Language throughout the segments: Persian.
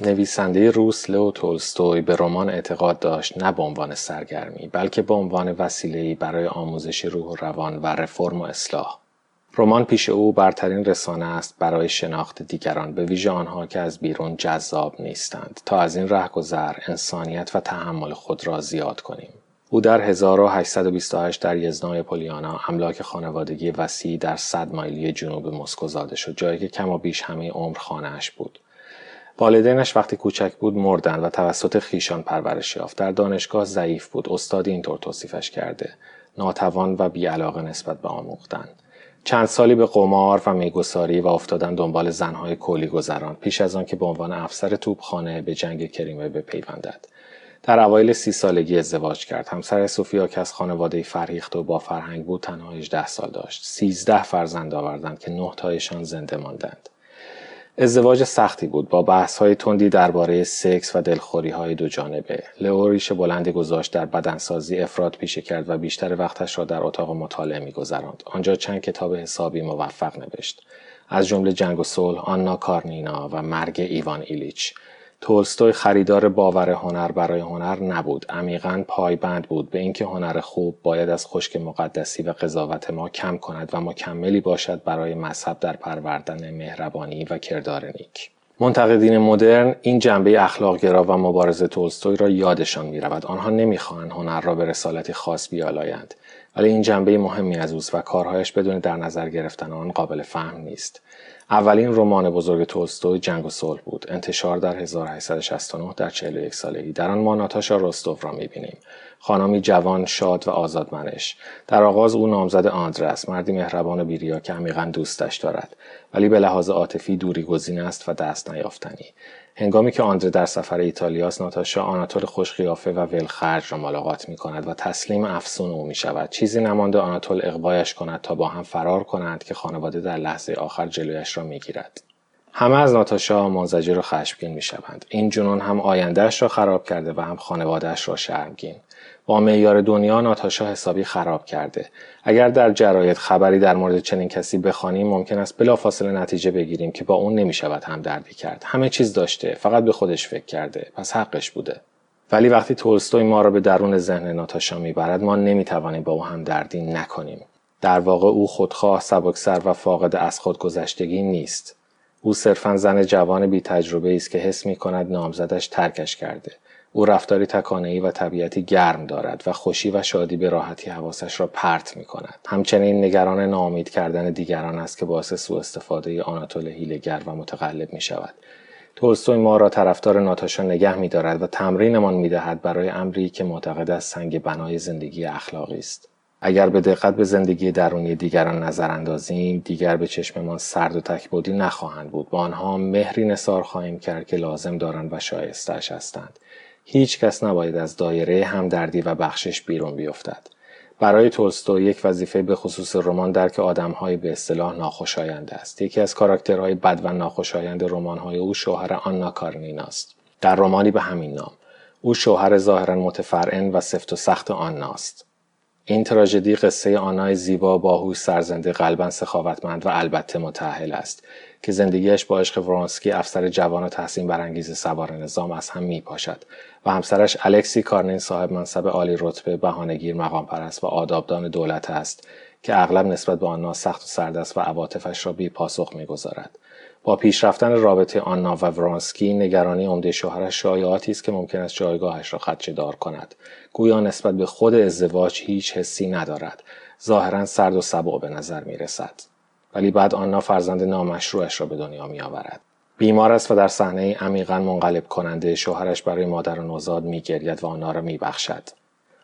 نویسنده روس لو تولستوی به رمان اعتقاد داشت نه به عنوان سرگرمی بلکه به عنوان وسیله‌ای برای آموزش روح و روان و رفرم و اصلاح. رمان پیش او برترین رسانه است برای شناخت دیگران به ویژه آنها که از بیرون جذاب نیستند. تا از این رهگذر انسانیت و تحمل خود را زیاد کنیم. او در 1828 در یزنای پولیانا املاک خانوادگی وسیعی در صد مایلی جنوب مسکو زاده شد جایی که کم و بیش همه عمر خانهاش بود. والدینش وقتی کوچک بود مردن و توسط خیشان پرورش یافت. در دانشگاه ضعیف بود. استادی اینطور توصیفش کرده. ناتوان و بیعلاقه نسبت به آموختن چند سالی به قمار و میگساری و افتادن دنبال زنهای کولی گذران. پیش از آن که به عنوان افسر توپخانه به جنگ کریمه بپیوندد. در اوایل سی سالگی ازدواج کرد. همسر سوفیا که از خانواده فرهیخته و با فرهنگ بود تنها 18 سال داشت. سیزده فرزند آوردند که نه تایشان زنده ماندند. ازدواج سختی بود با بحث های تندی درباره سکس و دلخوری های دو جانبه. لئو ریش بلندی گذاشت در بدنسازی افراد پیشه کرد و بیشتر وقتش را در اتاق مطالعه میگذراند. آنجا چند کتاب حسابی موفق نوشت. از جمله جنگ و صلح، آنا کارنینا و مرگ ایوان ایلیچ. تولستوی خریدار باور هنر برای هنر نبود. عمیقا پایبند بود. به اینکه هنر خوب باید از خشک مقدسی و قضاوت ما کم کند و مکملی باشد برای مذهب در پروردن مهربانی و کردار نیک. منتقدین مدرن این جنبه اخلاقگرا و مبارزه تولستوی را یادشان می رود. آنها نمی‌خواهند هنر را به رسالتی خاص بیالایند. ولی این جنبه مهمی از اوست و کارهایش بدون در نظر گرفتن آن قابل فهم نیست. اولین رمان بزرگ تولستوی جنگ و صلح بود. انتشار در 1869 در 41 سالگی. در آن ما ناتاشا رستوف را می‌بینیم. خانمی جوان شاد و آزادمنش. در آغاز او نامزد آندره است. مردی مهربان و بیریا که عمیقا دوستش دارد. ولی به لحاظ عاطفی دوری گزین است و دست نیافتنی. هنگامی که آندره در سفر ایتالیاست ناتاشا آناتول خوشقیافه و ولخرج را ملاقات می کند و تسلیم افسون او می شود چیزی نمانده آناتول اقبایش کند تا با هم فرار کنند که خانواده در لحظه آخر جلویش را می گیرد. همه از ناتاشا منزجر و خشمگین می شوند. این جنون هم آیندهش را خراب کرده و هم خانوادهش را شرمگین. با معیار دنیا ناتاشا حسابی خراب کرده. اگر در جراید خبری در مورد چنین کسی بخوانیم ممکن است بلافاصله نتیجه بگیریم که با اون نمی‌شود هم دردی کرد. همه چیز داشته فقط به خودش فکر کرده. پس حقش بوده. ولی وقتی تولستوی ما را به درون ذهن ناتاشا می‌برد ما نمی‌توانیم با او هم دردی نکنیم. در واقع او خودخواه سبکسر و فاقد از خودگذشتگی نیست. او صرفا زن جوان بی تجربه است که حس می کند نامزدش ترکش کرده. او رفتاری تکانه‌ای و طبیعتی گرم دارد و خوشی و شادی به راحتی حواسش را پرت می کند. همچنین نگران ناامید کردن دیگران است که باعث سوء استفاده آناتول هیلگر و متقلب می شود. تولستوی ما را طرفدار ناتاشا نگه می دارد و تمرینمان می دهد برای امری که معتقد از سنگ بنای زندگی اخلاقی است. اگر به دقت به زندگی درونی دیگران نظر اندازیم دیگر به چشممان سرد و تکبودی نخواهند بود با آنها مهری نصار خواهیم کرد که لازم دارند و شایستش هستند هیچ کس نباید از دایره همدردی و بخشش بیرون بیفتد. برای تولستو یک وظیفه به خصوص رمان درک آدمهایی به اصطلاح ناخوشایند است. یکی از کاراکترهای بد و ناخوشایند رمان‌های او شوهر آنا کارنین است. در رمانی به همین نام او شوهر ظاهرا متفرعن و سفت و سخت آناست. این تراژدی قصه آنای زیبا باهوش سرزنده قلبا سخاوتمند و البته متعهل است که زندگیش با عشق ورانسکی افسر جوان و تحسین برانگیز سوار نظام از هم می پاشد و همسرش الکسی کارنین صاحب منصب عالی رتبه بهانهگیر مقام پرست و آدابدان دولت است که اغلب نسبت به آنها سخت و سرد است و عواطفش را بی پاسخ می‌گذارد. با پیشرفتن رابطه آنا و ورانسکی نگرانی عمده شوهرش شایعاتی است که ممکن است جایگاهش را خدشه دار کند. گویا نسبت به خود ازدواج هیچ حسی ندارد. ظاهرا سرد و سبع به نظر می رسد. ولی بعد آنا فرزند نامشروعش را به دنیا می آورد. بیمار است و در صحنه عمیقا منقلب کننده شوهرش برای مادر و نوزاد میگرید و آنها را میبخشد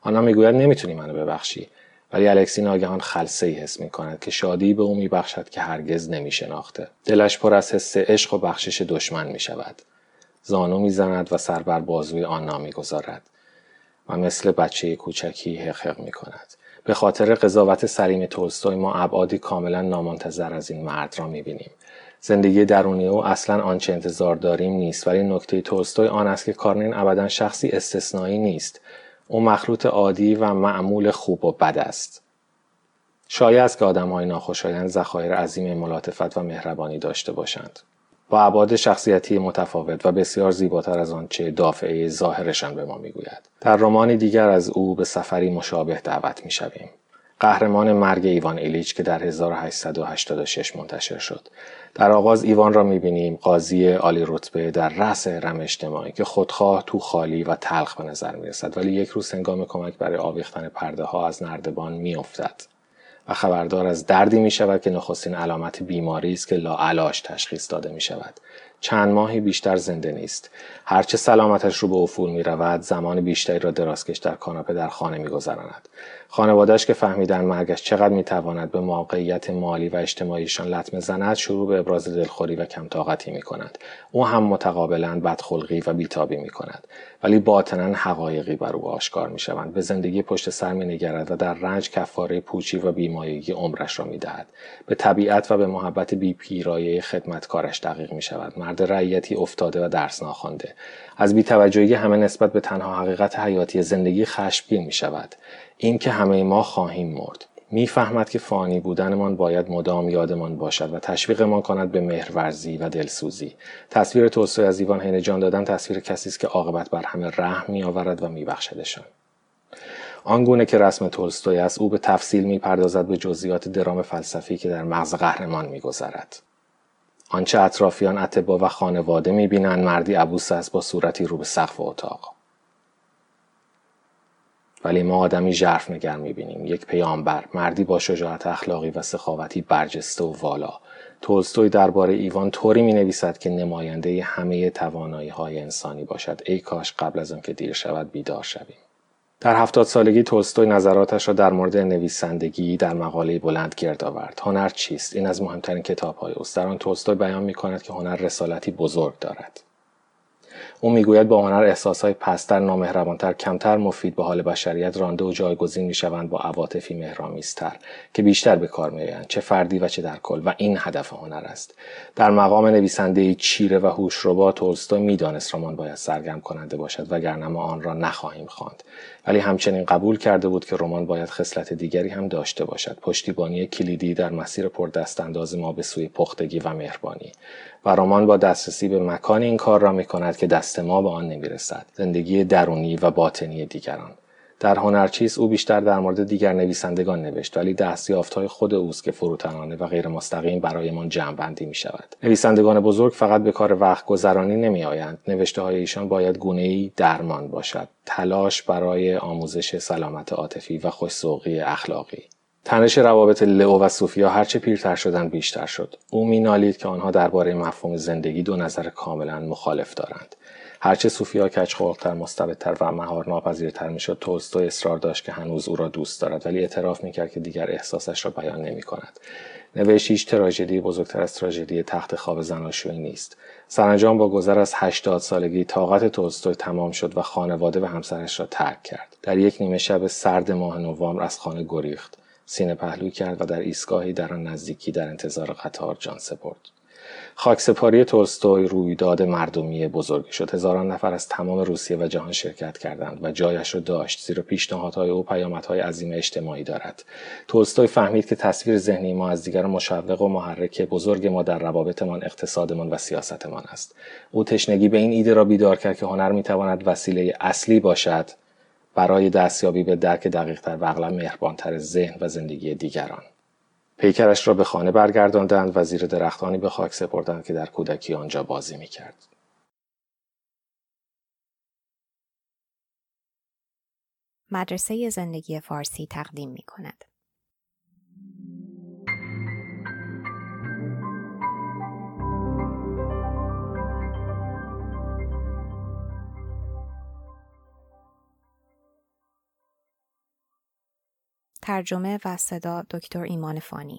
آنا می‌گوید نمی‌تونی منو ببخشی ولی الکسی ناگهان خلصه ای حس می کند که شادی به او میبخشد که هرگز نمی شناخته. دلش پر از حس عشق و بخشش دشمن می شود. زانو می‌زند و سر بر بازوی آنا می‌گذارد و مثل بچه کوچکی حقق می کند. به خاطر قضاوت سلیم تولستوی ما ابعادی کاملا نامنتظر از این مرد را می‌بینیم. زندگی درونی او اصلا آنچه انتظار داریم نیست ولی نکته تولستوی آن است که کارنین ابدا شخصی استثنایی نیست. او مخلوط عادی و معمول خوب و بد است. شایع است که آدم های ناخوشایند ذخایر عظیم ملاطفت و مهربانی داشته باشند. با ابعاد شخصیتی متفاوت و بسیار زیباتر از آنچه دافعه ظاهرشان به ما می‌گوید. در رمانی دیگر از او به سفری مشابه دعوت می‌شویم. قهرمان مرگ ایوان ایلیچ که در 1886 منتشر شد. در آغاز ایوان را می‌بینیم قاضی عالی رتبه در رأس هرم اجتماعی که خودخواه تو خالی و تلخ به نظر می‌رسد. ولی یک روز هنگام کمک برای آویختن پرده ها از نردبان میافتد. و خبردار از دردی می شود که نخستین علامت بیماری است که لاعلاج تشخیص داده می شود. چند ماهی بیشتر زنده نیست. هرچه سلامتش رو به افول می رود زمان بیشتری را درازکش در کاناپه در خانه می گذراند. خانوادش که فهمیدن مرگش چقدر می تواند به موقعیت مالی و اجتماعیشان لطمه زند شروع به ابراز دلخوری و کمطاقتی می کند. او هم متقابلا بدخلقی و بیتابی می کند. ولی باطنا حقایقی بر او آشکار می شوند. به زندگی پشت سر می نگرد و در رنج کفاره پوچی و بیمایگی عمرش را می دهد. به طبیعت و به محبت بی پیرایه خدمتکارش دقیق می شود. مرد رعیتی افتاده و درس ناخوانده. از بیتوجهی همه نسبت به تنها حقیقت حیاتی زندگی خشمگین می شود. این که همه ما خواهیم مرد. می‌فهمد که فانی بودنمان باید مدام یادمان باشد و تشویقمان کند به مهرورزی و دلسوزی تصویر توسعه از ایوان جان دادن تصویر کسی است که عاقبت بر همه رحم میآورد و میبخشدشان آنگونه که رسم تولستوی است او به تفصیل می‌پردازد به جزئیات درام فلسفی که در مغز قهرمان میگذرد. آنچه اطرافیان اتبا و خانواده می‌بینند مردی عبوس است با صورتی رو به سقف اتاق. ولی ما آدمی ژرف نگر می‌بینیم. یک پیامبر مردی با شجاعت اخلاقی و سخاوتی برجسته و والا. تولستوی درباره ایوان طوری می نویسد که نماینده همه توانایی های انسانی باشد. ای کاش قبل از آنکه دیر شود بیدار شویم. در هفتاد سالگی تولستوی نظراتش را در مورد نویسندگی در مقاله بلند گرد آورد. هنر چیست؟ این از مهمترین کتاب های اوست. در آن تولستوی بیان می کند که هنر رسالتی بزرگ دارد. او می‌گوید با هنر احساسهای پستر نامهربانتر کمتر مفید به حال بشریت رانده و جایگزین می‌شوند با عواطفی مهرامیزتر که بیشتر به کار میآیند چه فردی و چه در کل. و این هدف هنر است. در مقام نویسنده چیره و هوشربا تولستوی می‌دانست رمان باید سرگرم کننده باشد وگرنه ما آن را نخواهیم خواند. ولی همچنین قبول کرده بود که رمان باید خصلت دیگری هم داشته باشد. پشتیبانی کلیدی در مسیر پردستانداز ما به سوی پختگی و مهربانی. رمان با دسترسی به مکان این کار را می کند که دست ما به آن نمی‌رسد زندگی درونی و باطنی دیگران در هنرچیز او بیشتر در مورد دیگر نویسندگان نوشت ولی های خود اوست که فروتنانه و غیر مستقیم برایمان جمعبندی می شود. نویسندگان بزرگ فقط به کار وقت گذرانی نمی آیند. نوشته های ایشان باید گونه ای درمان باشد. تلاش برای آموزش سلامت عاطفی و خوشسوقی اخلاقی. تنش روابط لئو و سوفیا هرچه پیرتر شدن بیشتر شد. او مینالید که آنها درباره مفهوم زندگی دو نظر کاملا مخالف دارند. هرچه سوفیا کچخلقتر مستبدتر و مهار ناپذیرتر می‌شد تولستوی اصرار داشت که هنوز او را دوست دارد ولی اعتراف می‌کرد که دیگر احساسش را بیان نمی کند. نوشت هیچ تراژدی بزرگتر از تراژدی تخت خواب زناشویی نیست. سرانجام با گذر از هشتاد سالگی طاقت تولستوی تمام شد و خانواده و همسرش را ترک کرد. در یک نیمه شب سرد ماه نوامبر از خانه گریخت. سینه پهلو کرد و در ایستگاهی در آن نزدیکی در انتظار قطار جان سپرد. خاکسپاری تولستوی رویداد مردمی بزرگی شد. هزاران نفر از تمام روسیه و جهان شرکت کردند و جایش را داشت زیرا پیشنهادهای او پیامدهای عظیم اجتماعی دارد. تولستوی فهمید که تصویر ذهنی ما از دیگر مشوق و محرک بزرگ ما در روابطمان اقتصادمان و سیاستمان است. او تشنگی به این ایده را بیدار کرد که هنر می‌تواند وسیله اصلی باشد. برای دستیابی به درک دقیقتر و اغلب مهربانتر ذهن و زندگی دیگران پیکرش را به خانه برگرداندند و زیر درختانی به خاک سپردند که در کودکی آنجا بازی می‌کرد مدرسه زندگی فارسی تقدیم می کند. ترجمه و صدا دکتر ایمان فانی.